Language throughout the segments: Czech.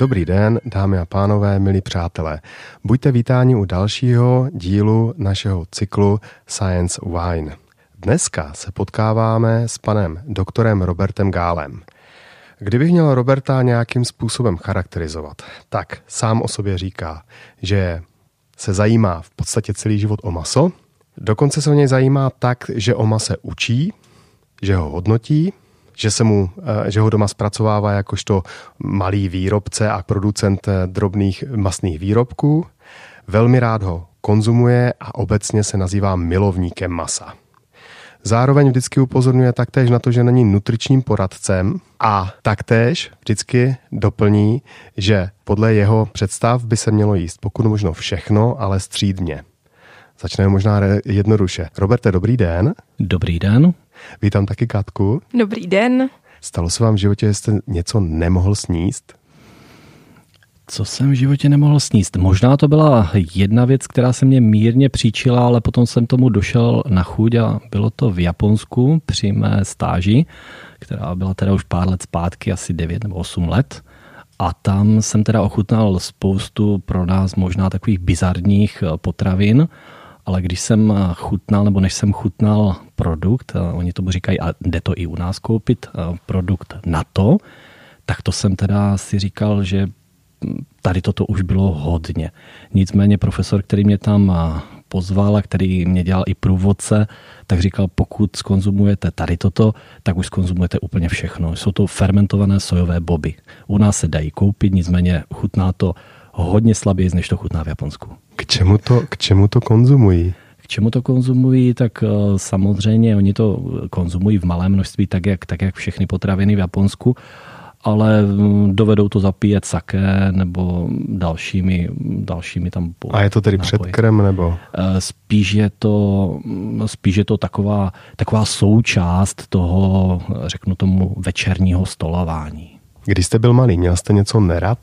Dobrý den, dámy a pánové, milí přátelé. Buďte vítáni u dalšího dílu našeho cyklu Science Wine. Dneska se potkáváme s panem doktorem Robertem Gálem. Kdybych měl Roberta nějakým způsobem charakterizovat, tak sám o sobě říká, že se zajímá v podstatě celý život o maso, dokonce se o něj zajímá tak, že o mase učí, že ho hodnotí, že, se mu, eh, že ho doma zpracovává jakožto malý výrobce a producent eh, drobných masných výrobků. Velmi rád ho konzumuje a obecně se nazývá milovníkem masa. Zároveň vždycky upozorňuje taktéž na to, že není nutričním poradcem a taktéž vždycky doplní, že podle jeho představ by se mělo jíst pokud možno všechno, ale střídně. Začneme možná jednoduše. Roberte, dobrý den. Dobrý den. Vítám taky Katku. Dobrý den. Stalo se vám v životě, že jste něco nemohl sníst? Co jsem v životě nemohl sníst? Možná to byla jedna věc, která se mě mírně příčila, ale potom jsem tomu došel na chuť a bylo to v Japonsku při mé stáži, která byla teda už pár let zpátky, asi 9 nebo 8 let. A tam jsem teda ochutnal spoustu pro nás možná takových bizarních potravin, ale když jsem chutnal, nebo než jsem chutnal produkt, oni tomu říkají, a jde to i u nás koupit, produkt na to, tak to jsem teda si říkal, že tady toto už bylo hodně. Nicméně profesor, který mě tam pozval a který mě dělal i průvodce, tak říkal, pokud skonzumujete tady toto, tak už skonzumujete úplně všechno. Jsou to fermentované sojové boby. U nás se dají koupit, nicméně chutná to hodně slaběji, než to chutná v Japonsku. K čemu to, k čemu to konzumují? Čemu to konzumují, tak eh, samozřejmě oni to konzumují v malém množství, tak jak, tak jak všechny potraviny v Japonsku, ale mm, dovedou to zapíjet saké nebo dalšími, dalšími tam A je to tedy nápoji. předkrem nebo? Eh, spíš je to, spíš je to taková, taková součást toho, řeknu tomu, večerního stolování. Když jste byl malý, měl jste něco nerad?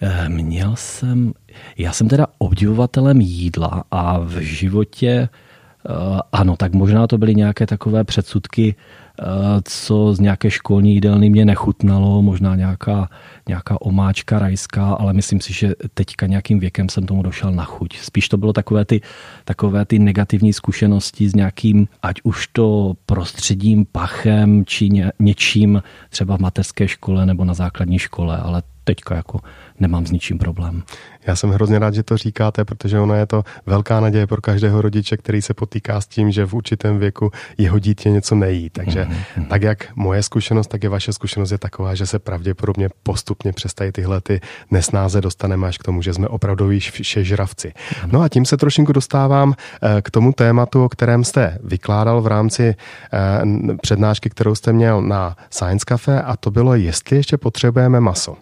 Eh, měl jsem, já jsem teda obdivovatelem jídla a v životě, eh, ano, tak možná to byly nějaké takové předsudky, eh, co z nějaké školní jídelny mě nechutnalo, možná nějaká, nějaká omáčka rajská, ale myslím si, že teďka nějakým věkem jsem tomu došel na chuť. Spíš to bylo takové ty, takové ty negativní zkušenosti s nějakým, ať už to prostředím, pachem, či ně, něčím třeba v mateřské škole nebo na základní škole, ale teďka jako nemám s ničím problém. Já jsem hrozně rád, že to říkáte, protože ono je to velká naděje pro každého rodiče, který se potýká s tím, že v určitém věku jeho dítě něco nejí. Takže mm-hmm. tak jak moje zkušenost, tak i vaše zkušenost je taková, že se pravděpodobně postupně přestají tyhle ty nesnáze dostaneme až k tomu, že jsme opravdoví všežravci. No a tím se trošinku dostávám eh, k tomu tématu, o kterém jste vykládal v rámci eh, přednášky, kterou jste měl na Science Cafe a to bylo, jestli ještě potřebujeme maso.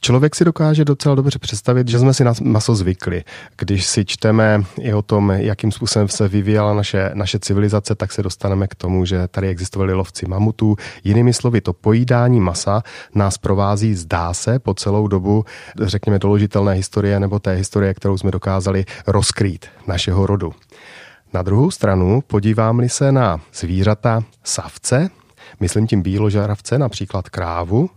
Člověk si dokáže docela dobře představit, že jsme si na maso zvykli. Když si čteme i o tom, jakým způsobem se vyvíjela naše, naše civilizace, tak se dostaneme k tomu, že tady existovali lovci mamutů. Jinými slovy, to pojídání masa nás provází, zdá se, po celou dobu, řekněme, doložitelné historie nebo té historie, kterou jsme dokázali rozkrýt našeho rodu. Na druhou stranu, podívám-li se na zvířata savce, myslím tím bíložaravce, například krávu,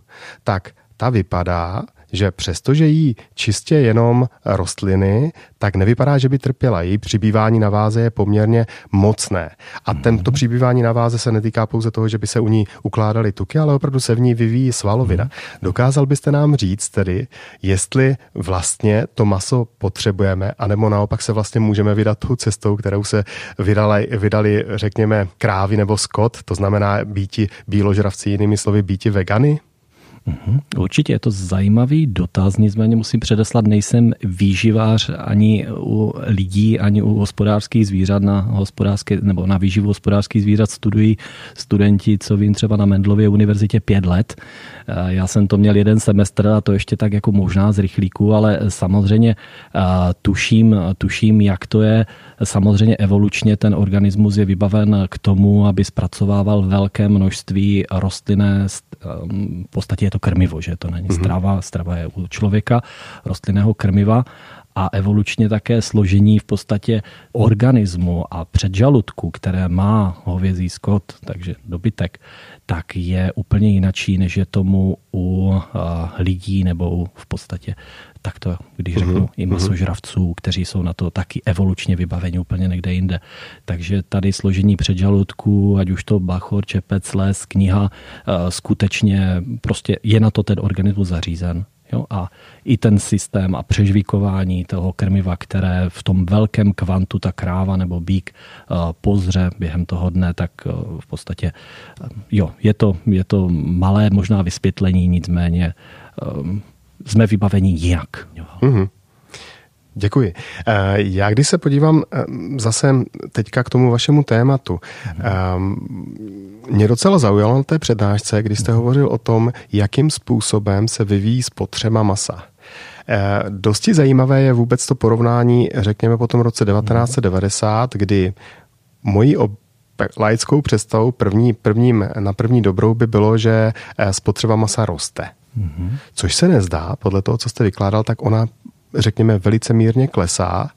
tak ta vypadá, že přestože jí čistě jenom rostliny, tak nevypadá, že by trpěla. Její přibývání na váze je poměrně mocné. A mhm. tento přibývání na váze se netýká pouze toho, že by se u ní ukládaly tuky, ale opravdu se v ní vyvíjí svalovina. Mhm. Dokázal byste nám říct tedy, jestli vlastně to maso potřebujeme, anebo naopak se vlastně můžeme vydat tou cestou, kterou se vydali, vydali řekněme, krávy nebo skot, to znamená býti bíložravci, jinými slovy býti vegany? Mhm. Určitě je to zajímavý dotaz, nicméně musím předeslat, nejsem výživář ani u lidí, ani u hospodářských zvířat na hospodářské, nebo na výživu hospodářských zvířat studují studenti, co vím třeba na Mendlově univerzitě pět let. Já jsem to měl jeden semestr a to ještě tak jako možná z rychlíku, ale samozřejmě tuším, tuším, jak to je. Samozřejmě evolučně ten organismus je vybaven k tomu, aby zpracovával velké množství rostlinné, v podstatě je to krmivo, že to není mhm. strava, strava je u člověka, rostlinného krmiva a evolučně také složení v podstatě organismu a předžaludku, které má hovězí skot, takže dobytek, tak je úplně jinačí, než je tomu u lidí nebo v podstatě takto, když řeknu, mm-hmm. i mhm. masožravců, kteří jsou na to taky evolučně vybaveni úplně někde jinde. Takže tady složení předžaludku, ať už to bachor, čepec, les, kniha, skutečně prostě je na to ten organismus zařízen. Jo? A i ten systém a přežvíkování toho krmiva, které v tom velkém kvantu ta kráva nebo bík uh, pozře během toho dne, tak uh, v podstatě uh, jo, je to, je to malé možná vysvětlení, nicméně jsme vybaveni jinak. Mm-hmm. Děkuji. Já když se podívám zase teďka k tomu vašemu tématu, mě docela zaujalo na té přednášce, kdy jste hovořil o tom, jakým způsobem se vyvíjí spotřeba masa. Dosti zajímavé je vůbec to porovnání, řekněme, po tom roce 1990, kdy mojí laickou představou první, prvním, na první dobrou by bylo, že spotřeba masa roste. Mm-hmm. Což se nezdá, podle toho, co jste vykládal, tak ona, řekněme, velice mírně klesá.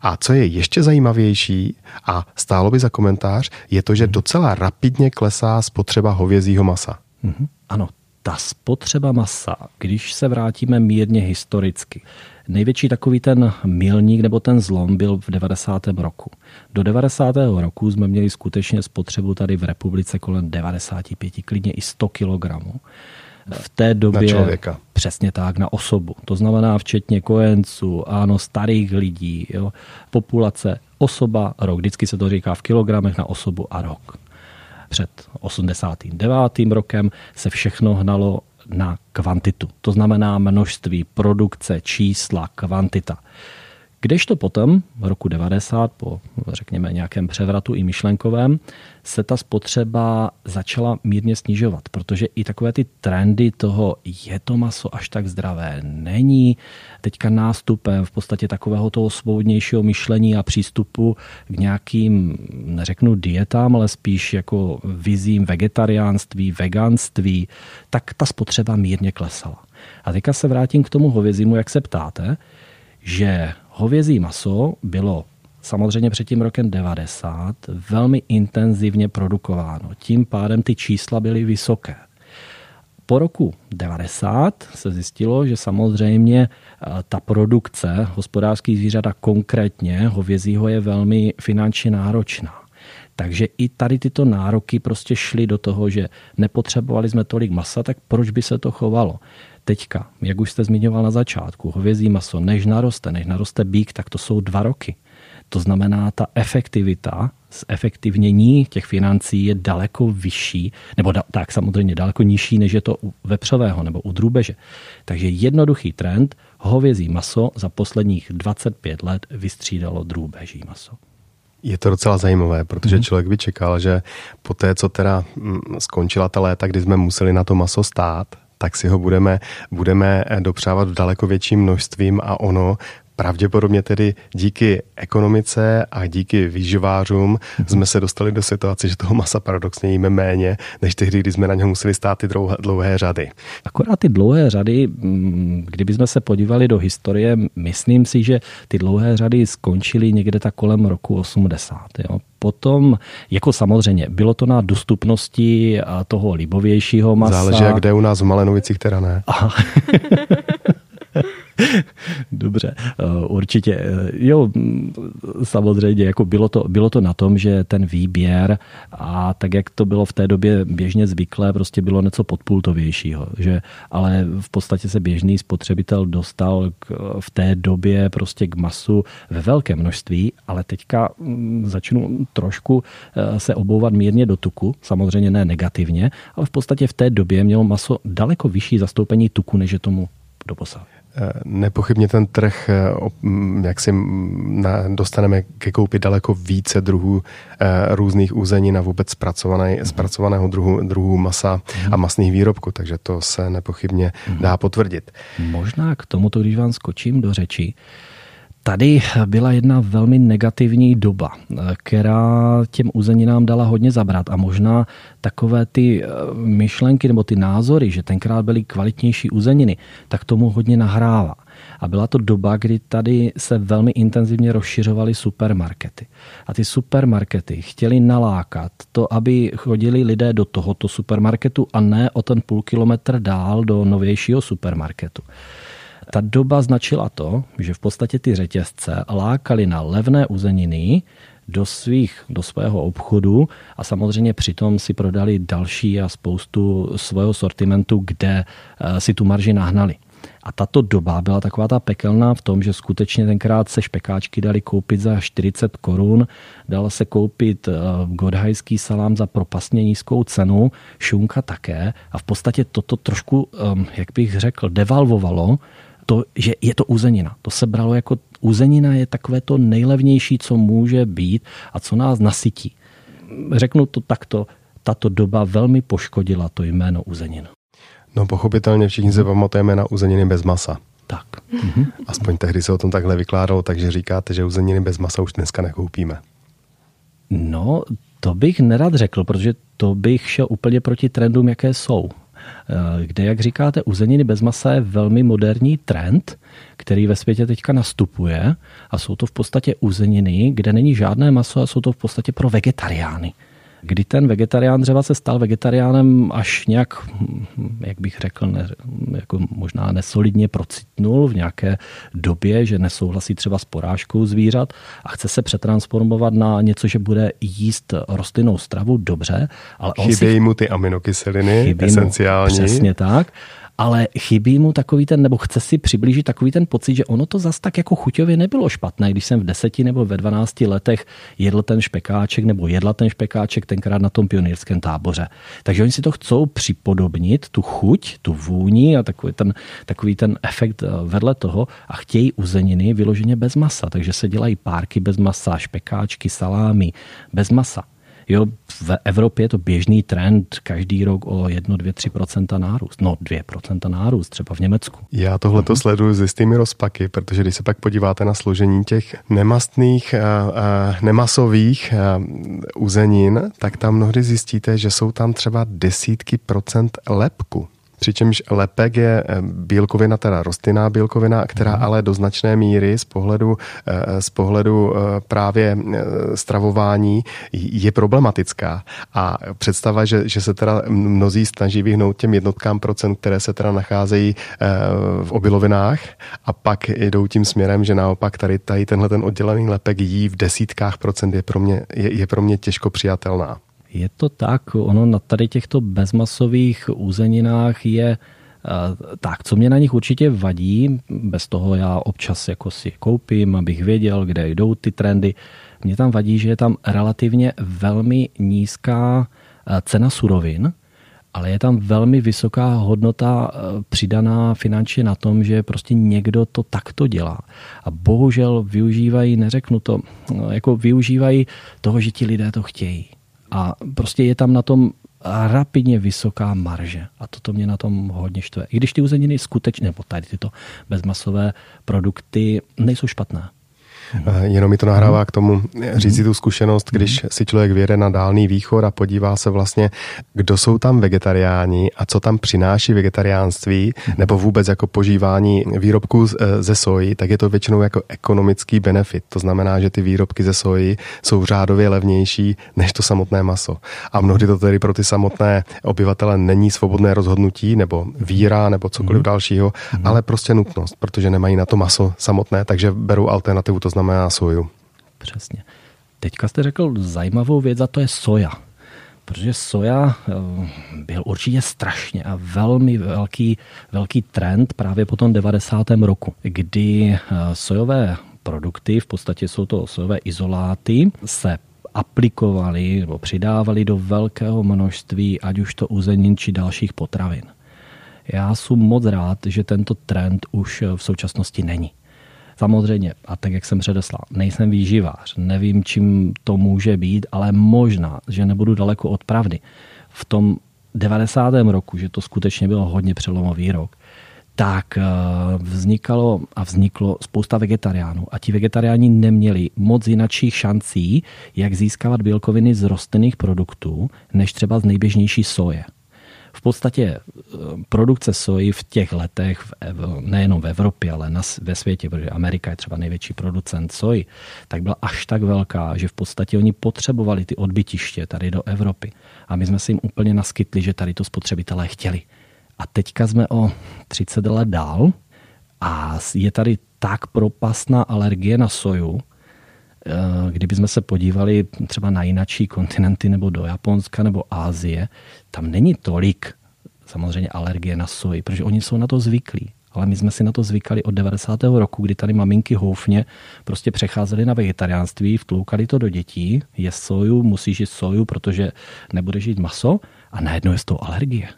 A co je ještě zajímavější a stálo by za komentář, je to, že mm-hmm. docela rapidně klesá spotřeba hovězího masa. Mm-hmm. Ano, ta spotřeba masa, když se vrátíme mírně historicky, největší takový ten milník nebo ten zlom byl v 90. roku. Do 90. roku jsme měli skutečně spotřebu tady v republice kolem 95, klidně i 100 kilogramů v té době na člověka. přesně tak, na osobu. To znamená včetně kojenců, ano, starých lidí, jo, populace, osoba, rok. Vždycky se to říká v kilogramech na osobu a rok. Před 89. rokem se všechno hnalo na kvantitu. To znamená množství, produkce, čísla, kvantita. Kdežto potom, v roku 90, po řekněme nějakém převratu i myšlenkovém, se ta spotřeba začala mírně snižovat, protože i takové ty trendy toho, je to maso až tak zdravé, není. Teďka nástupem v podstatě takového toho svobodnějšího myšlení a přístupu k nějakým, neřeknu dietám, ale spíš jako vizím vegetariánství, veganství, tak ta spotřeba mírně klesala. A teďka se vrátím k tomu hovězímu, jak se ptáte, že hovězí maso bylo samozřejmě před tím rokem 90 velmi intenzivně produkováno. Tím pádem ty čísla byly vysoké. Po roku 90 se zjistilo, že samozřejmě eh, ta produkce hospodářských zvířat a konkrétně hovězího je velmi finančně náročná. Takže i tady tyto nároky prostě šly do toho, že nepotřebovali jsme tolik masa, tak proč by se to chovalo? Teďka, jak už jste zmiňoval na začátku, hovězí maso, než naroste, než naroste bík, tak to jsou dva roky. To znamená, ta efektivita, zefektivnění těch financí je daleko vyšší, nebo da, tak samozřejmě daleko nižší, než je to u vepřového nebo u drůbeže. Takže jednoduchý trend, hovězí maso za posledních 25 let vystřídalo drůbeží maso. Je to docela zajímavé, protože mm. člověk by čekal, že po té, co teda mm, skončila ta léta, kdy jsme museli na to maso stát, tak si ho budeme, budeme dopřávat v daleko větším množstvím a ono pravděpodobně tedy díky ekonomice a díky výživářům mm-hmm. jsme se dostali do situace, že toho masa paradoxně jíme méně, než tehdy, kdy jsme na něho museli stát ty dlouhé, dlouhé řady. Akorát ty dlouhé řady, mm, kdybychom se podívali do historie, myslím si, že ty dlouhé řady skončily někde tak kolem roku 80. Jo. Potom, jako samozřejmě, bylo to na dostupnosti toho libovějšího masa. Záleží, jak kde u nás v Malenovicích, teda ne. Dobře, eh, určitě. Eh, jo, samozřejmě, jako bylo to, bylo to na tom, že ten výběr a tak, jak to bylo v té době běžně zvyklé, prostě bylo něco podpultovějšího. Že, ale v podstatě se běžný spotřebitel dostal k, v té době prostě k masu ve velké množství, ale teďka začnu trošku eh, se obouvat mírně do tuku, samozřejmě ne negativně, ale v podstatě v té době mělo maso daleko vyšší zastoupení tuku, než je tomu doposud. Nepochybně ten trh, eh, jak si dostaneme ke koupi daleko více druhů eh, různých úzenin a vůbec zpracované, mm. zpracovaného druhu, druhu masa mm. a masných výrobků, takže to se nepochybně mm. dá potvrdit. Možná k tomuto, když vám skočím do řeči, Tady byla jedna velmi negativní doba, která těm uzeninám dala hodně zabrat a možná takové ty eh, myšlenky nebo ty názory, že tenkrát byly kvalitnější uzeniny, tak tomu hodně nahrává. A byla to doba, kdy tady se velmi intenzivně rozšiřovaly supermarkety. A ty supermarkety chtěli nalákat to, aby chodili lidé do tohoto supermarketu a ne o ten půl kilometr dál do novějšího supermarketu. Ta doba značila to, že v podstatě ty řetězce lákali na levné uzeniny, do, svých, do svého obchodu a samozřejmě přitom si prodali další a spoustu svého sortimentu, kde eh, si tu marži nahnali. A tato doba byla taková ta pekelná v tom, že skutečně tenkrát se špekáčky dali koupit za 40 korun, dalo se koupit eh, godhajský salám za propastně nízkou cenu, šunka také a v podstatě toto trošku, ehm, jak bych řekl, devalvovalo to, že je to uzenina. To se bralo jako uzenina je takové to nejlevnější, co může být a co nás nasytí. Řeknu to takto, tato doba velmi poškodila to jméno uzenina. No pochopitelně všichni se pamatujeme na uzeniny bez masa. Tak. Mhm. Aspoň tehdy se o tom takhle vykládalo, takže říkáte, že uzeniny bez masa už dneska nekoupíme. No, to bych nerad řekl, protože to bych šel úplně proti trendům, jaké jsou. Eh, kde, jak říkáte, uzeniny bez masa je velmi moderní trend, který ve světě teďka nastupuje a jsou to v podstatě uzeniny, kde není žádné maso a jsou to v podstatě pro vegetariány kdy ten vegetarián třeba se stal vegetariánem až nějak, jak bych řekl, ne, jako možná nesolidně procitnul v nějaké době, že nesouhlasí třeba s porážkou zvířat a chce se přetransformovat na něco, že bude jíst rostlinnou stravu, dobře. Ale Chybějí si... mu ty aminokyseliny, esenciální. Přesně tak ale chybí mu takový ten, nebo chce si přiblížit takový ten pocit, že ono to zas tak jako chuťově nebylo špatné, když jsem v deseti nebo ve dvanácti letech jedl ten špekáček nebo jedla ten špekáček tenkrát na tom pionýrském táboře. Takže oni si to chcou připodobnit, tu chuť, tu vůni a takový ten, takový ten efekt eh, vedle toho a chtějí uzeniny vyloženě bez masa. Takže se dělají párky bez masa, špekáčky, salámy bez masa. Jo, v Evropě je to běžný trend každý rok o 1, 2, 3% nárůst. No 2% nárůst, třeba v Německu. Já tohle to mhm. sleduju s jistými rozpaky, protože když se pak podíváte na složení těch nemastných, a, a nemasových a, uzenin, tak tam mnohdy zjistíte, že jsou tam třeba desítky procent lepku. Přičemž lepek je eh, bílkovina, teda rostlinná bílkovina, která mm. ale do značné míry z pohledu, eh, z pohledu eh, právě stravování je problematická. A představa, že, že se teda mnozí snaží vyhnout těm jednotkám procent, které se teda nacházejí v obilovinách a pak jdou tím směrem, že naopak tady, tady tenhle ten oddělený lepek jí v desítkách procent je pro mě, je, je pro mě těžko přijatelná. Je to tak, ono na tady těchto bezmasových úzeninách je eh, tak, co mě na nich určitě vadí, bez toho já občas jako si koupím, abych věděl, kde jdou ty trendy. Mě tam vadí, že je tam relativně velmi nízká eh, cena surovin, ale je tam velmi vysoká hodnota eh, přidaná finančně na tom, že prostě někdo to takto dělá. A bohužel využívají, neřeknu to, jako využívají toho, že ti lidé to chtějí. A prostě je tam na tom rapidně vysoká marže. A toto mě na tom hodně štve. I když ty uzeniny skutečně, nebo tady tyto bezmasové produkty nejsou špatné. Eh, jenom mi to nahrává k tomu říct si tu zkušenost, když si člověk vyjede na dálný východ a podívá se vlastně, kdo jsou tam vegetariáni a co tam přináší vegetariánství, nebo vůbec jako požívání výrobků eh, ze soji, tak je to většinou jako ekonomický benefit. To znamená, že ty výrobky ze soji jsou řádově levnější než to samotné maso. A mnohdy to tedy pro ty samotné obyvatele není svobodné rozhodnutí, nebo víra, nebo cokoliv mm. dalšího, ale prostě nutnost, protože nemají na to maso samotné, takže berou alternativu, to znamená soju. Přesně. Teďka jste řekl zajímavou věc a to je soja. Protože soja eh, byl určitě strašně a velmi velký, velký trend právě po tom 90. roku, kdy eh, sojové produkty, v podstatě jsou to sojové izoláty, se aplikovali nebo přidávali do velkého množství, ať už to uzenin či dalších potravin. Já jsem moc rád, že tento trend už v současnosti není. Samozřejmě, a tak jak jsem předeslal, nejsem výživář, nevím, čím to může být, ale možná, že nebudu daleko od pravdy. V tom 90. roku, že to skutečně bylo hodně přelomový rok, tak eh, vznikalo a vzniklo spousta vegetariánů. A ti vegetariáni neměli moc jinačích šancí, jak získávat bílkoviny z rostlinných produktů, než třeba z nejběžnější soje. V podstatě eh, produkce soji v těch letech, nejenom v Evropě, ale na, ve světě, protože Amerika je třeba největší producent soji, tak byla až tak velká, že v podstatě oni potřebovali ty odbytiště tady do Evropy. A my jsme si jim úplně naskytli, že tady to spotřebitelé chtěli. A teďka jsme o 30 let dál a je tady tak propastná alergie na soju, kdybychom se podívali třeba na jinačí kontinenty nebo do Japonska nebo Ázie, tam není tolik samozřejmě alergie na soji, protože oni jsou na to zvyklí. Ale my jsme si na to zvykali od 90. roku, kdy tady maminky houfně prostě přecházely na vegetariánství, vtloukali to do dětí, je soju, musíš jíst soju, protože nebudeš žít maso a najednou je z toho alergie.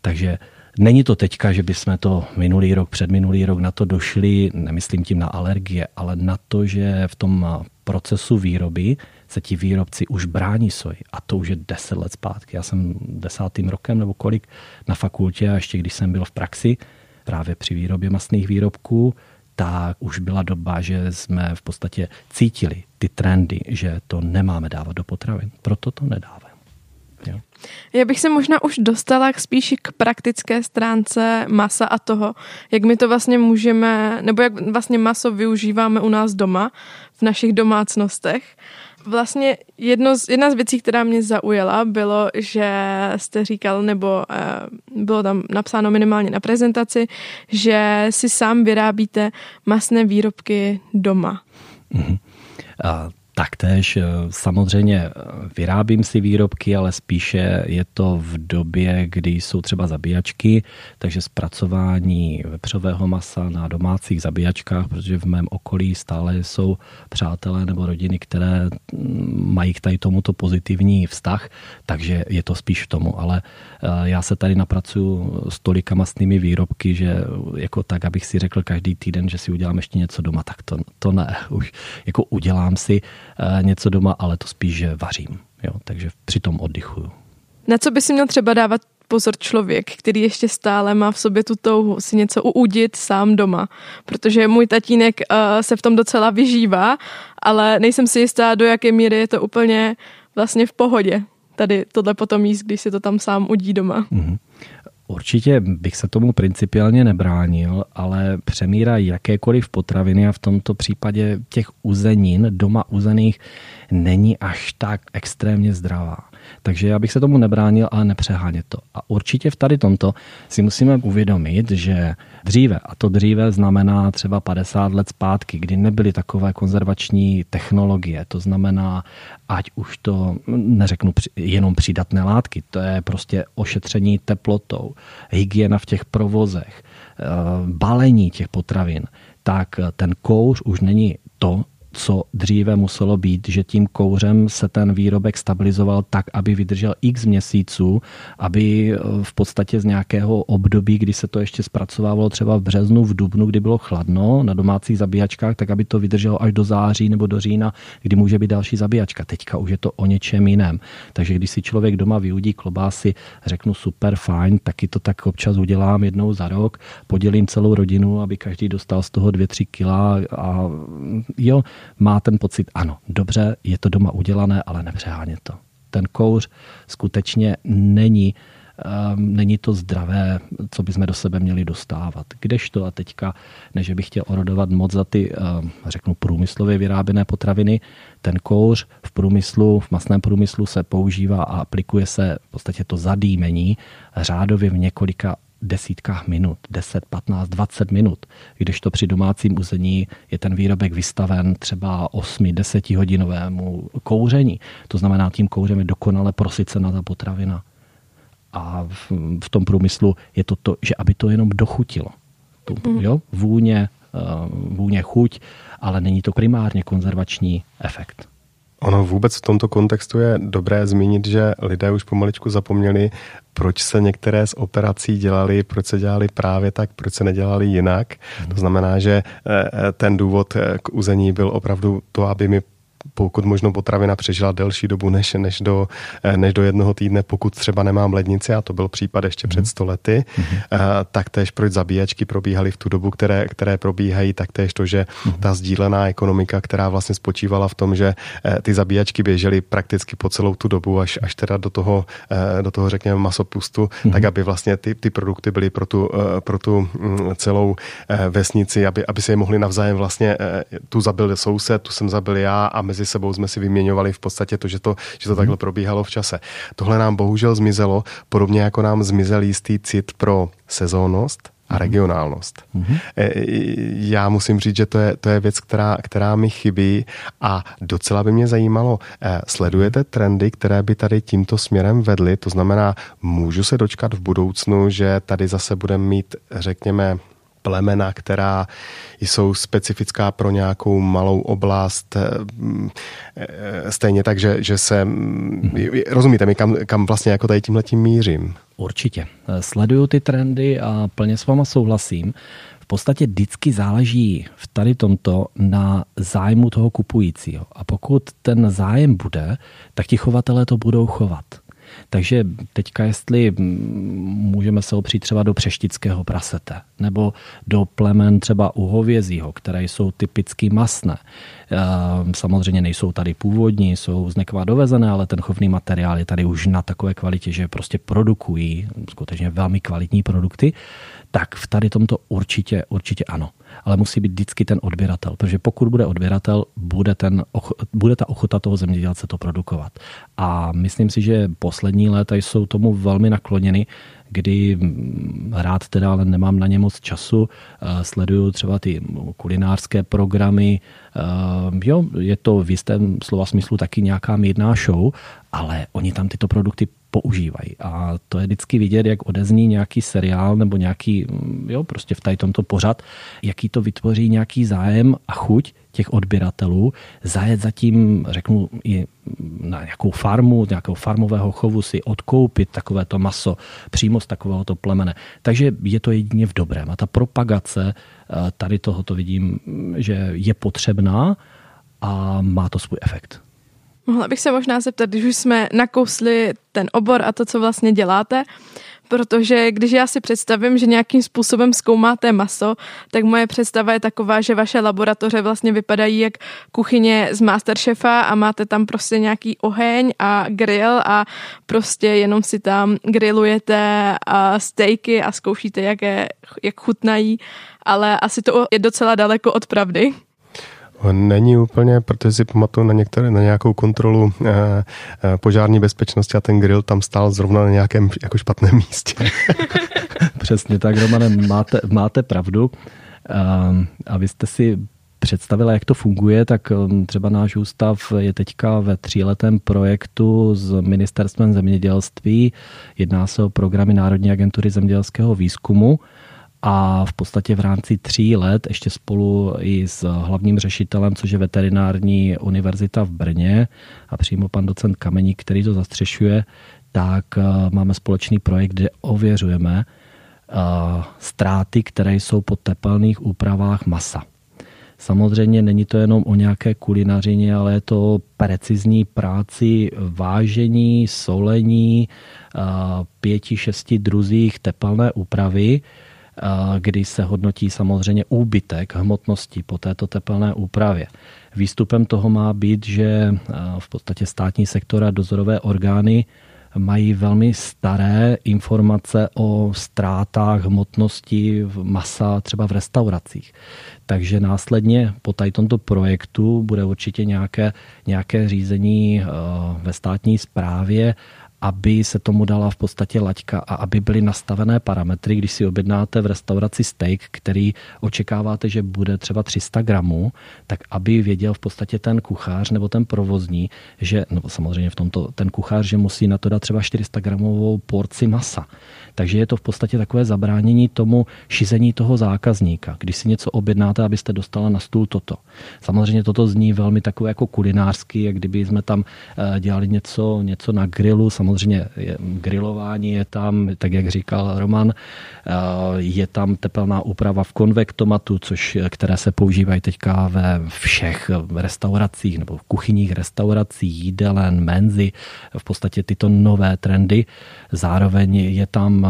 Takže Není to teďka, že bychom to minulý rok, předminulý rok na to došli, nemyslím tím na alergie, ale na to, že v tom procesu výroby se ti výrobci už brání soji. A to už je deset let zpátky. Já jsem desátým rokem nebo kolik na fakultě a ještě když jsem byl v praxi právě při výrobě masných výrobků, tak už byla doba, že jsme v podstatě cítili ty trendy, že to nemáme dávat do potravin. Proto to nedáváme. Jo. Já bych se možná už dostala k spíš k praktické stránce masa a toho, jak my to vlastně můžeme, nebo jak vlastně maso využíváme u nás doma, v našich domácnostech. Vlastně jedno z, jedna z věcí, která mě zaujala, bylo, že jste říkal, nebo eh, bylo tam napsáno minimálně na prezentaci, že si sám vyrábíte masné výrobky doma. Mm-hmm. A Taktéž eh, samozřejmě eh, vyrábím si výrobky, ale spíše je to v době, kdy jsou třeba zabíjačky, takže zpracování vepřového masa na domácích zabíjačkách, protože v mém okolí stále jsou přátelé nebo rodiny, které mm, mají k tady tomuto pozitivní vztah, takže je to spíš v tomu. Ale eh, já se tady napracuju s tolika mastnými výrobky, že jako tak, abych si řekl každý týden, že si udělám ještě něco doma, tak to, to ne. Už jako udělám si něco doma, ale to spíš, že vařím. Jo, takže při tom oddychuju. Na co by si měl třeba dávat pozor člověk, který ještě stále má v sobě tu touhu si něco uudit sám doma. Protože můj tatínek uh, se v tom docela vyžívá, ale nejsem si jistá, do jaké míry je to úplně vlastně v pohodě. Tady tohle potom jíst, když si to tam sám udí doma. Mm-hmm. Určitě bych se tomu principiálně nebránil, ale přemíra jakékoliv potraviny a v tomto případě těch uzenin, doma uzených, není až tak extrémně zdravá. Takže já bych se tomu nebránil, ale nepřehánět to. A určitě v tady tomto si musíme uvědomit, že dříve, a to dříve znamená třeba 50 let zpátky, kdy nebyly takové konzervační technologie, to znamená, ať už to, neřeknu jenom přidatné látky, to je prostě ošetření teplotou, hygiena v těch provozech, eh, balení těch potravin, tak ten kouř už není to, co dříve muselo být, že tím kouřem se ten výrobek stabilizoval tak, aby vydržel x měsíců, aby eh, v podstatě z nějakého období, kdy se to ještě zpracovávalo třeba v březnu, v dubnu, kdy bylo chladno na domácích zabíjačkách, tak aby to vydrželo až do září nebo do října, kdy může být další zabíjačka. Teďka už je to o něčem jiném. Takže když si člověk doma vyudí klobásy, řeknu super fajn, taky to tak občas udělám jednou za rok, podělím celou rodinu, aby každý dostal z toho 2-3 kila a jo, má ten pocit, ano, dobře, je to doma udělané, ale nepřehánět to. Ten kouř skutečně není um, není to zdravé, co bychom do sebe měli dostávat. Kdežto a teďka, než bych chtěl orodovat moc za ty, um, řeknu, průmyslově vyráběné potraviny, ten kouř v průmyslu, v masném průmyslu se používá a aplikuje se v podstatě to zadýmení řádově v několika desítkách minut, 10, 15, 20 minut, když to při domácím uzení je ten výrobek vystaven třeba 8, 10 hodinovému kouření. To znamená, tím kouřem je dokonale prosycena ta potravina. A v, v tom průmyslu je to to, že aby to jenom dochutilo. Tu, mm. jo, vůně, uh, vůně, chuť, ale není to primárně konzervační efekt. Ono vůbec v tomto kontextu je dobré zmínit, že lidé už pomaličku zapomněli, proč se některé z operací dělali, proč se dělali právě tak, proč se nedělali jinak. To znamená, že eh, ten důvod eh, k uzení byl opravdu to, aby mi pokud možno potravina přežila delší dobu než, než, do, než do jednoho týdne, pokud třeba nemám lednici, a to byl případ ještě mm. před sto lety, mm. tak též proč zabíjačky probíhaly v tu dobu, které, které probíhají, tak též to, že mm. ta sdílená ekonomika, která vlastně spočívala v tom, že ty zabíjačky běžely prakticky po celou tu dobu, až, až teda do toho, do toho řekněme masopustu, mm. tak aby vlastně ty, ty produkty byly pro tu, pro tu mm, celou vesnici, aby, aby se je mohli navzájem vlastně, tu zabil soused, tu jsem zabil já a mezi sebou jsme si vyměňovali v podstatě to, že to, že to mm. takhle probíhalo v čase. Tohle nám bohužel zmizelo, podobně jako nám zmizel jistý cit pro sezónnost a mhm. regionálnost. Mm-hmm. Já musím říct, že to je, to je věc, která, která mi chybí a docela by mě zajímalo, e, sledujete trendy, které by tady tímto směrem vedly? To znamená, můžu se dočkat v budoucnu, že tady zase budeme mít, řekněme, plemena, která jsou specifická pro nějakou malou oblast. Eh, eh, stejně tak, že, že se... Rozumíte mi, kam, kam vlastně jako tady tímhletím mířím? Určitě. Sleduju ty trendy a plně s váma souhlasím. V podstatě vždycky záleží v tady tomto na zájmu toho kupujícího. A pokud ten zájem bude, tak ti chovatelé to budou chovat. Takže teďka, jestli můžeme se opřít třeba do přeštického prasete, nebo do plemen třeba u hovězího, které jsou typicky masné. Ehm, samozřejmě nejsou tady původní, jsou z nekva dovezené, ale ten chovný materiál je tady už na takové kvalitě, že prostě produkují skutečně velmi kvalitní produkty, tak v tady tomto určitě, určitě ano ale musí být vždycky ten odběratel, protože pokud bude odběratel, bude, ten, bude ta ochota toho zemědělce to produkovat. A myslím si, že poslední léta jsou tomu velmi nakloněny, kdy rád teda, ale nemám na ně moc času, eh, sleduju třeba ty kulinářské programy, eh, jo, je to v jistém slova smyslu taky nějaká mírná show, ale oni tam tyto produkty používají. A to je vždycky vidět, jak odezní nějaký seriál nebo nějaký, mm, jo, prostě v tady tomto pořad, jaký to vytvoří nějaký zájem a chuť těch odběratelů, zajet zatím, řeknu, i na nějakou farmu, nějakého farmového chovu si odkoupit takovéto maso přímo z takovéhoto plemene. Takže je to jedině v dobrém. A ta propagace eh, tady tohoto vidím, že je potřebná a má to svůj efekt. Mohla bych se možná zeptat, když už jsme nakousli ten obor a to, co vlastně děláte, protože když já si představím, že nějakým způsobem zkoumáte maso, tak moje představa je taková, že vaše laboratoře vlastně vypadají jak kuchyně z Masterchefa a máte tam prostě nějaký oheň a grill a prostě jenom si tam grillujete a stejky a zkoušíte, jak, je, jak chutnají, ale asi to je docela daleko od pravdy. Není úplně, protože si pamatuju na, některé, na nějakou kontrolu eh, eh, požární bezpečnosti a ten grill tam stál zrovna na nějakém jako špatném místě. Přesně tak, Romane, máte, máte pravdu. Um, a vy jste si představila, jak to funguje, tak um, třeba náš ústav je teďka ve tříletém projektu s Ministerstvem zemědělství. Jedná se o programy Národní agentury zemědělského výzkumu a v podstatě v rámci tří let ještě spolu i s hlavním řešitelem, což je veterinární univerzita v Brně a přímo pan docent Kameník, který to zastřešuje, tak eh, máme společný projekt, kde ověřujeme eh, ztráty, které jsou po tepelných úpravách masa. Samozřejmě není to jenom o nějaké kulinařině, ale je to o precizní práci vážení, solení, eh, pěti, šesti druzích tepelné úpravy, kdy se hodnotí samozřejmě úbytek hmotnosti po této tepelné úpravě. Výstupem toho má být, že v podstatě státní sektor a dozorové orgány mají velmi staré informace o ztrátách hmotnosti masa třeba v restauracích. Takže následně po tady tomto projektu bude určitě nějaké, nějaké řízení ve státní správě aby se tomu dala v podstatě laťka a aby byly nastavené parametry, když si objednáte v restauraci steak, který očekáváte, že bude třeba 300 gramů, tak aby věděl v podstatě ten kuchař nebo ten provozní, že, no samozřejmě v tomto ten kuchař, že musí na to dát třeba 400 gramovou porci masa. Takže je to v podstatě takové zabránění tomu šizení toho zákazníka. Když si něco objednáte, abyste dostala na stůl toto. Samozřejmě toto zní velmi takové jako kulinářsky, jak kdyby jsme tam eh, dělali něco, něco na grilu, samozřejmě je, grilování je tam, tak jak říkal Roman, je tam tepelná úprava v konvektomatu, což, které se používají teďka ve všech restauracích nebo v kuchyních restaurací, jídelen, menzy, v podstatě tyto nové trendy. Zároveň je tam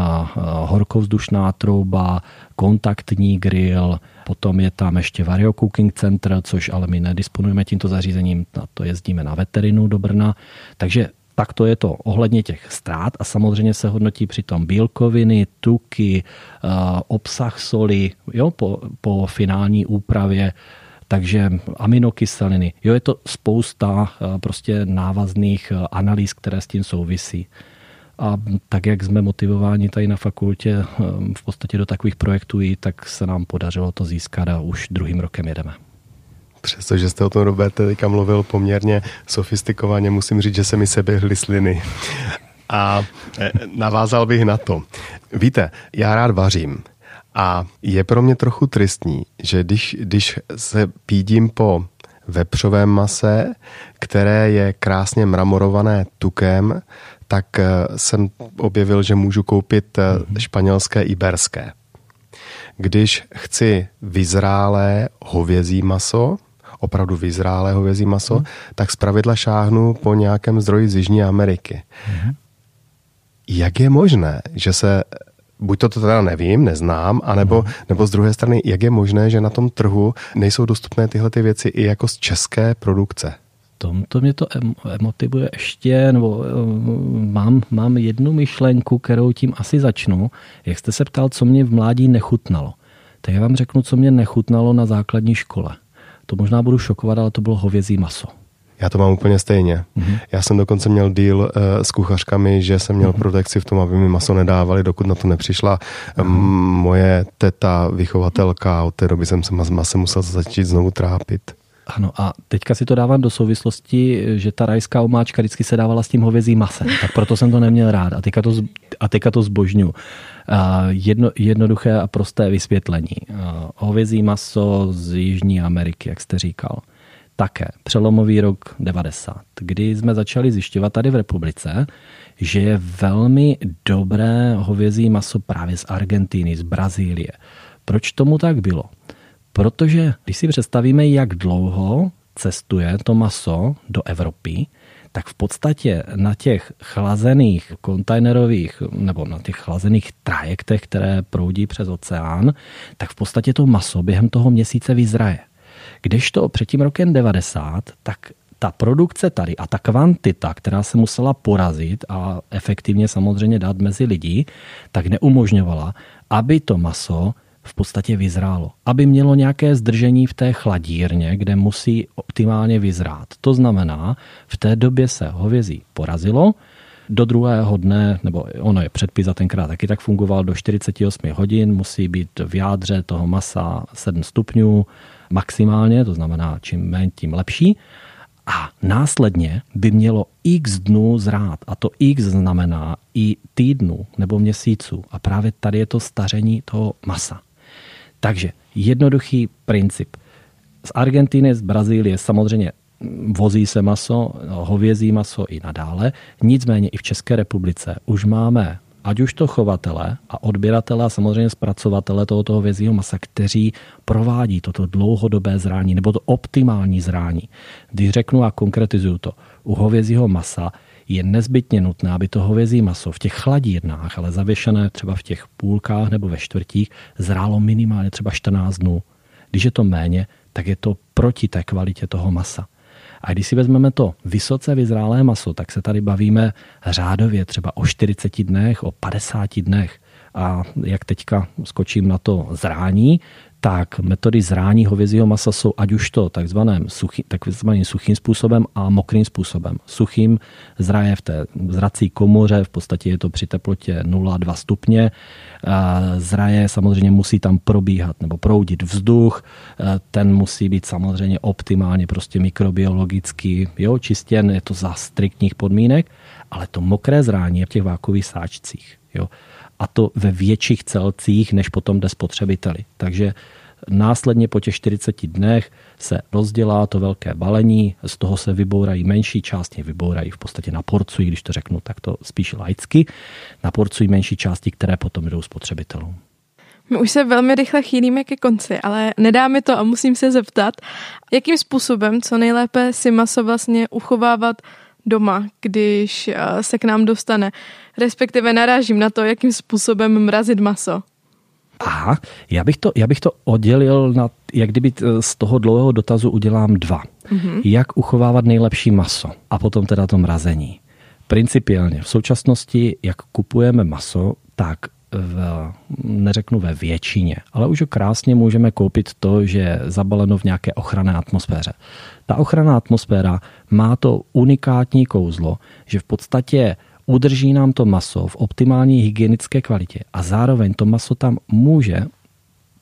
horkovzdušná trouba, kontaktní grill, potom je tam ještě Vario Cooking Center, což ale my nedisponujeme tímto zařízením, na to jezdíme na veterinu do Brna. Takže tak to je to ohledně těch ztrát a samozřejmě se hodnotí přitom bílkoviny, tuky, obsah soli jo, po, po finální úpravě, takže aminokyseliny. Jo, je to spousta prostě návazných analýz, které s tím souvisí. A tak, jak jsme motivováni tady na fakultě v podstatě do takových projektů tak se nám podařilo to získat a už druhým rokem jedeme. Přestože jste o tom, Roberte, teďka mluvil poměrně sofistikovaně, musím říct, že se mi seběhly sliny. A e, navázal bych na to. Víte, já rád vařím. A je pro mě trochu tristní, že když, když se pídím po vepřovém mase, které je krásně mramorované tukem, tak e, jsem objevil, že můžu koupit e, mhm. španělské iberské. Když chci vyzrálé hovězí maso, opravdu vyzrálé hovězí maso, hmm. tak zpravidla šáhnu po nějakém zdroji z Jižní Ameriky. Hmm. Jak je možné, že se buď to teda nevím, neznám, anebo, hmm. nebo z druhé strany, jak je možné, že na tom trhu nejsou dostupné tyhle ty věci i jako z české produkce? Tom, to mě to emotivuje ještě, nebo eh, mám, mám jednu myšlenku, kterou tím asi začnu. Jak jste se ptal, co mě v mládí nechutnalo, tak já vám řeknu, co mě nechutnalo na základní škole. To možná budu šokovat, ale to bylo hovězí maso. Já to mám úplně stejně. Mm-hmm. Já jsem dokonce měl deal uh, s kuchařkami, že jsem měl mm-hmm. protekci v tom, aby mi maso nedávali, dokud na to nepřišla mm-hmm. moje teta, vychovatelka. Od té doby jsem se masem musel začít znovu trápit. Ano a teďka si to dávám do souvislosti, že ta rajská omáčka vždycky se dávala s tím hovězím masem, tak proto jsem to neměl rád a teďka to, a teďka to zbožňu. Jedno, jednoduché a prosté vysvětlení. Hovězí maso z Jižní Ameriky, jak jste říkal. Také přelomový rok 90, kdy jsme začali zjišťovat tady v republice, že je velmi dobré hovězí maso právě z Argentíny, z Brazílie. Proč tomu tak bylo? Protože když si představíme, jak dlouho cestuje to maso do Evropy, tak v podstatě na těch chlazených kontejnerových nebo na těch chlazených trajektech, které proudí přes oceán, tak v podstatě to maso během toho měsíce vyzraje. Kdežto před tím rokem 90, tak ta produkce tady a ta kvantita, která se musela porazit a efektivně samozřejmě dát mezi lidi, tak neumožňovala, aby to maso v podstatě vyzrálo. Aby mělo nějaké zdržení v té chladírně, kde musí optimálně vyzrát. To znamená, v té době se hovězí porazilo, do druhého dne, nebo ono je předpis a tenkrát taky tak fungoval, do 48 hodin musí být v jádře toho masa 7 stupňů maximálně, to znamená čím méně, tím lepší. A následně by mělo x dnů zrát. A to x znamená i týdnu nebo měsíců. A právě tady je to staření toho masa. Takže jednoduchý princip. Z Argentiny, z Brazílie samozřejmě vozí se maso, hovězí maso i nadále. Nicméně i v České republice už máme ať už to chovatele a odběratele a samozřejmě zpracovatele tohoto hovězího masa, kteří provádí toto dlouhodobé zrání nebo to optimální zrání. Když řeknu a konkretizuju to, u hovězího masa je nezbytně nutné, aby to hovězí maso v těch chladírnách, ale zavěšené třeba v těch půlkách nebo ve čtvrtích, zrálo minimálně třeba 14 dnů. Když je to méně, tak je to proti té kvalitě toho masa. A když si vezmeme to vysoce vyzrálé maso, tak se tady bavíme řádově třeba o 40 dnech, o 50 dnech. A jak teďka skočím na to zrání, tak metody zrání hovězího masa jsou ať už to takzvaným, suchý, takzvaným suchým způsobem a mokrým způsobem. Suchým zraje v té zrací komoře, v podstatě je to při teplotě 0,2 stupně. Zraje samozřejmě musí tam probíhat nebo proudit vzduch, ten musí být samozřejmě optimálně prostě mikrobiologicky jo, čistěn, je to za striktních podmínek, ale to mokré zrání je v těch vákových sáčcích. Jo a to ve větších celcích, než potom jde spotřebiteli. Takže Následně po těch 40 dnech se rozdělá to velké balení, z toho se vybourají menší části, vybourají v podstatě na porcuji, když to řeknu tak to spíš laicky, na porcuji menší části, které potom jdou spotřebitelům. My už se velmi rychle chýlíme ke konci, ale nedá mi to a musím se zeptat, jakým způsobem co nejlépe si maso vlastně uchovávat doma, když eh, se k nám dostane. Respektive narážím na to, jakým způsobem mrazit maso. Aha, já bych to, já bych to oddělil na, jak kdyby z toho dlouhého dotazu udělám dva. Mm-hmm. Jak uchovávat nejlepší maso a potom teda to mrazení. Principiálně v současnosti, jak kupujeme maso, tak v, neřeknu ve většině, ale už krásně můžeme koupit to, že je zabaleno v nějaké ochranné atmosféře. Ta ochranná atmosféra má to unikátní kouzlo, že v podstatě udrží nám to maso v optimální hygienické kvalitě a zároveň to maso tam může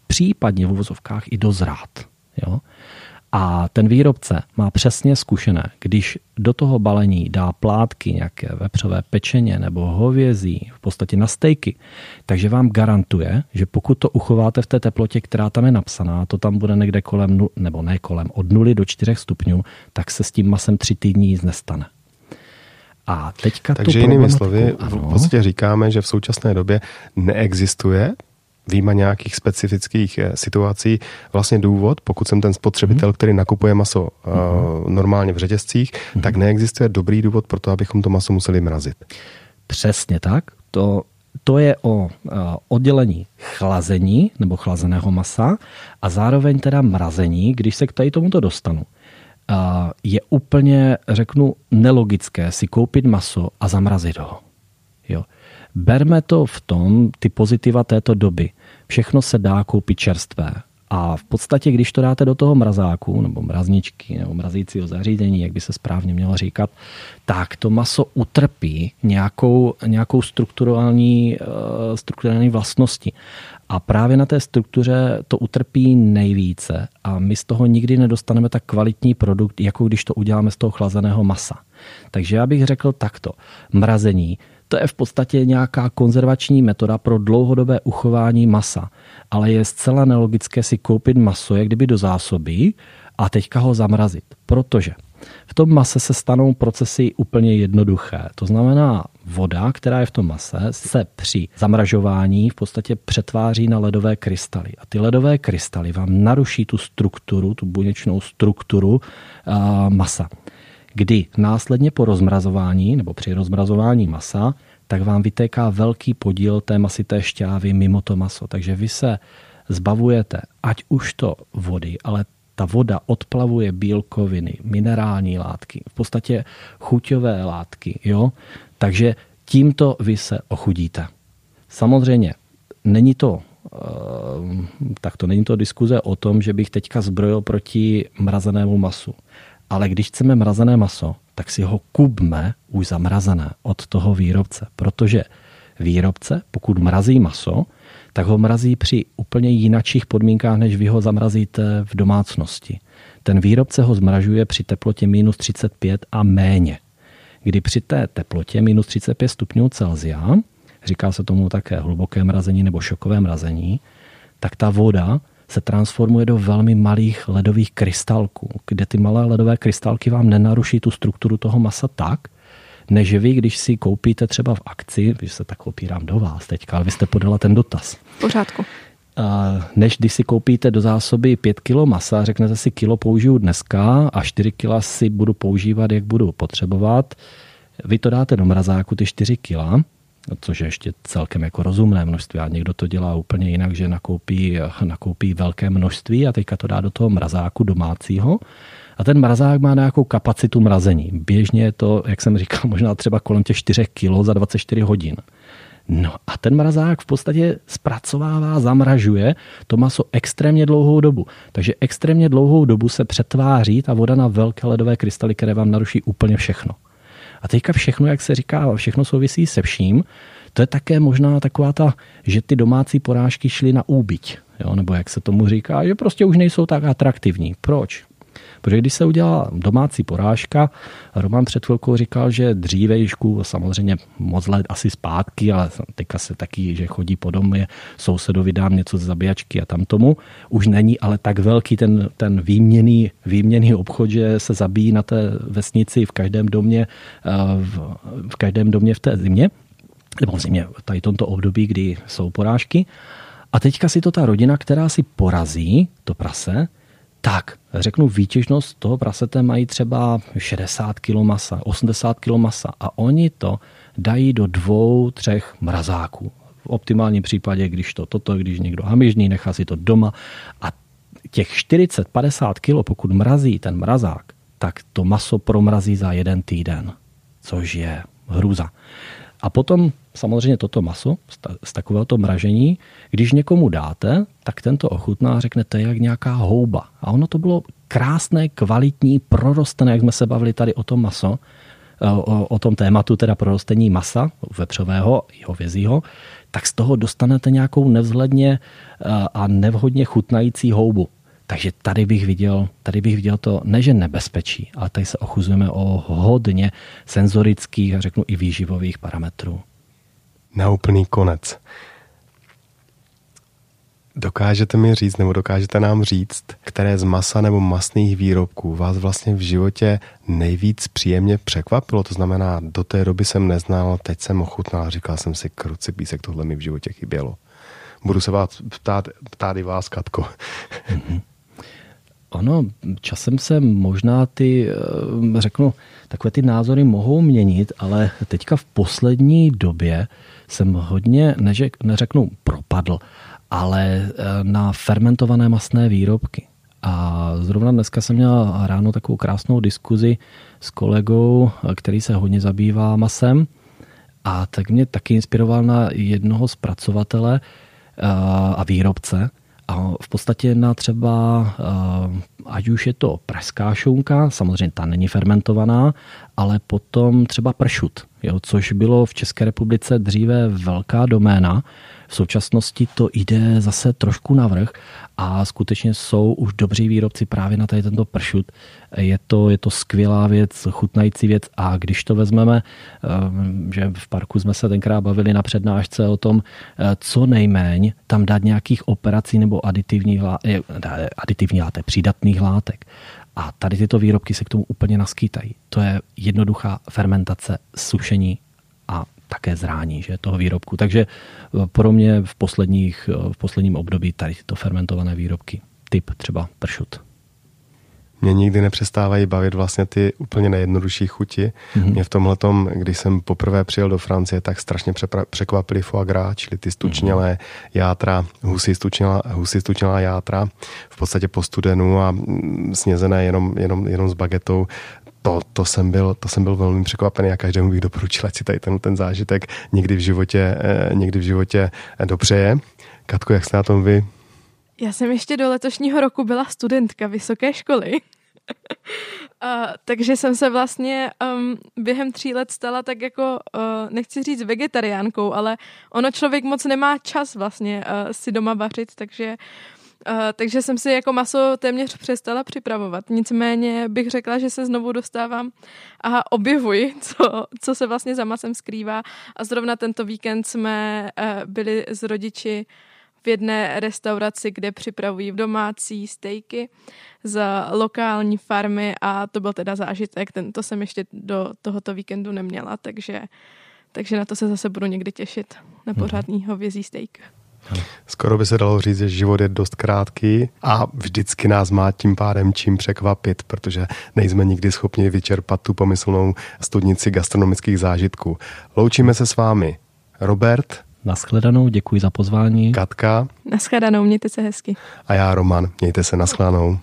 případně v uvozovkách i dozrát. Jo? A ten výrobce má přesně zkušené, když do toho balení dá plátky, nějaké vepřové pečeně nebo hovězí, v podstatě na stejky, takže vám garantuje, že pokud to uchováte v té teplotě, která tam je napsaná, to tam bude někde kolem, nebo ne kolem, od 0 do 4 stupňů, tak se s tím masem tři týdny nic nestane. A teďka Takže jinými slovy, ano. v podstatě říkáme, že v současné době neexistuje výjima nějakých specifických eh, situací vlastně důvod, pokud jsem ten spotřebitel, který nakupuje maso uh, normálně v řetězcích, mm-hmm. tak neexistuje dobrý důvod pro to, abychom to maso museli mrazit. Přesně tak. To, to je o uh, oddělení chlazení nebo chlazeného masa a zároveň teda mrazení, když se k tady tomuto dostanu. Uh, je úplně, řeknu, nelogické si koupit maso a zamrazit ho. Jo. Berme to v tom, ty pozitiva této doby. Všechno se dá koupit čerstvé. A v podstatě, když to dáte do toho mrazáku, nebo mrazničky, nebo mrazícího zařízení, jak by se správně mělo říkat, tak to maso utrpí nějakou, nějakou strukturální, uh, strukturální vlastnosti. A právě na té struktuře to utrpí nejvíce a my z toho nikdy nedostaneme tak kvalitní produkt, jako když to uděláme z toho chlazeného masa. Takže já bych řekl takto. Mrazení to je v podstatě nějaká konzervační metoda pro dlouhodobé uchování masa. Ale je zcela nelogické si koupit maso, jak kdyby do zásoby a teďka ho zamrazit. Protože v tom mase se stanou procesy úplně jednoduché. To znamená, voda, která je v tom mase, se při zamražování v podstatě přetváří na ledové krystaly. A ty ledové krystaly vám naruší tu strukturu, tu buněčnou strukturu uh, masa kdy následně po rozmrazování nebo při rozmrazování masa, tak vám vytéká velký podíl té masité šťávy mimo to maso. Takže vy se zbavujete, ať už to vody, ale ta voda odplavuje bílkoviny, minerální látky, v podstatě chuťové látky. Jo? Takže tímto vy se ochudíte. Samozřejmě není to eh, tak to není to diskuze o tom, že bych teďka zbrojil proti mrazenému masu. Ale když chceme mrazené maso, tak si ho kubme už zamrazené od toho výrobce, protože výrobce, pokud mrazí maso, tak ho mrazí při úplně jinačích podmínkách, než vy ho zamrazíte v domácnosti. Ten výrobce ho zmražuje při teplotě minus 35 a méně. Kdy při té teplotě minus 35 stupňů Celsia, říká se tomu také hluboké mrazení nebo šokové mrazení, tak ta voda se transformuje do velmi malých ledových krystalků, kde ty malé ledové krystalky vám nenaruší tu strukturu toho masa tak, než vy, když si koupíte třeba v akci, když se tak opírám do vás teďka, ale vy jste podala ten dotaz. Pořádku. Než když si koupíte do zásoby 5 kg masa, řeknete si kilo použiju dneska a 4 kg si budu používat, jak budu potřebovat. Vy to dáte do mrazáku, ty 4 kg, což je ještě celkem jako rozumné množství. A někdo to dělá úplně jinak, že nakoupí, nakoupí velké množství a teďka to dá do toho mrazáku domácího. A ten mrazák má nějakou kapacitu mrazení. Běžně je to, jak jsem říkal, možná třeba kolem těch 4 kg za 24 hodin. No a ten mrazák v podstatě zpracovává, zamražuje to maso extrémně dlouhou dobu. Takže extrémně dlouhou dobu se přetváří ta voda na velké ledové krystaly, které vám naruší úplně všechno. A teďka všechno, jak se říká, všechno souvisí se vším. To je také možná taková ta, že ty domácí porážky šly na úbyť. Jo? Nebo jak se tomu říká, že prostě už nejsou tak atraktivní. Proč? Protože když se udělala domácí porážka, Roman před chvilkou říkal, že dříve jižku, samozřejmě moc let asi zpátky, ale teďka se taky, že chodí po domě, sousedovi dám něco z zabíjačky a tam tomu. Už není ale tak velký ten, ten výměný, výměný obchod, že se zabíjí na té vesnici v každém domě, eh, v, v každém domě v té zimě, nebo v zimě, tady tomto období, kdy jsou porážky. A teďka si to ta rodina, která si porazí to prase, tak řeknu výtěžnost toho prasete mají třeba 60 kg masa, 80 kg masa a oni to dají do dvou, třech mrazáků. V optimálním případě, když to toto, když někdo hamižný, nechá si to doma a těch 40-50 kg, pokud mrazí ten mrazák, tak to maso promrazí za jeden týden, což je hrůza. A potom samozřejmě toto maso z takovéhoto mražení, když někomu dáte, tak tento ochutná a řeknete jak nějaká houba. A ono to bylo krásné, kvalitní, prorostené, jak jsme se bavili tady o tom maso, eh, o, o tom tématu teda prorostení masa vepřového, hovězího, tak z toho dostanete nějakou nevzhledně eh, a nevhodně chutnající houbu. Takže tady bych viděl, tady bych viděl to, ne že nebezpečí, ale tady se ochuzujeme o hodně senzorických a řeknu i výživových parametrů. Na úplný konec. Dokážete mi říct, nebo dokážete nám říct, které z masa nebo masných výrobků vás vlastně v životě nejvíc příjemně překvapilo? To znamená, do té doby jsem neznal, teď jsem ochutnal, říkal jsem si, kruci písek, tohle mi v životě chybělo. Budu se vás ptát, ptát i vás, Katko. Mm-hmm. Ono, časem se možná ty, eh, řeknu, takové ty názory mohou měnit, ale teďka v poslední době jsem hodně, neřek, neřeknu propadl, ale eh, na fermentované masné výrobky. A zrovna dneska jsem měl ráno takovou krásnou diskuzi s kolegou, eh, který se hodně zabývá masem. A tak mě taky inspiroval na jednoho zpracovatele a výrobce, a v podstatě na třeba, eh, ať už je to pražská šunka, samozřejmě ta není fermentovaná, ale potom třeba pršut, jo, což bylo v České republice dříve velká doména. V současnosti to jde zase trošku navrh a skutečně jsou už dobří výrobci právě na tady tento pršut. Je to, je to skvělá věc, chutnající věc a když to vezmeme, eh, že v parku jsme se tenkrát bavili na přednášce o tom, eh, co nejméně tam dát nějakých operací nebo aditivních, eh, aditivní látek, přídatných látek. A tady tyto výrobky se k tomu úplně naskýtají. To je jednoduchá fermentace, sušení a také zrání že, toho výrobku. Takže eh, pro mě v, posledních, eh, v posledním období tady tyto fermentované výrobky, typ třeba pršut. Mě nikdy nepřestávají bavit vlastně ty úplně nejjednodušší chuti. Mm-hmm. Mě v tomhle když jsem poprvé přijel do Francie, tak strašně překvapili foie gras, čili ty stučnělé mm-hmm. játra, husy stučnělá, husy stučnělá játra, v podstatě po studenu a mm, snězené jenom, jenom, jenom s bagetou to, to, jsem byl, to jsem byl velmi překvapený a každému bych doporučil, ať si tady ten, ten zážitek někdy v životě, eh, někdy v životě eh, dobřeje. Katko, jak jste na tom vy? Já jsem ještě do letošního roku byla studentka vysoké školy. Uh, takže jsem se vlastně um, během tří let stala tak jako, uh, nechci říct vegetariánkou, ale ono člověk moc nemá čas vlastně uh, si doma vařit, takže Uh, takže jsem si jako maso téměř přestala připravovat. Nicméně bych řekla, že se znovu dostávám a objevuji, co, co se vlastně za masem skrývá. A zrovna tento víkend jsme uh, byli s rodiči v jedné restauraci, kde připravují domácí stejky z lokální farmy a to byl teda zážitek. Tento jsem ještě do tohoto víkendu neměla, takže, takže na to se zase budu někdy těšit, na mhm. pořádný hovězí steak. Skoro by se dalo říct, že život je dost krátký a vždycky nás má tím pádem čím překvapit, protože nejsme nikdy schopni vyčerpat tu pomyslnou studnici gastronomických zážitků. Loučíme se s vámi. Robert. Naschledanou, děkuji za pozvání. Katka. Naschledanou, mějte se hezky. A já Roman, mějte se naschledanou.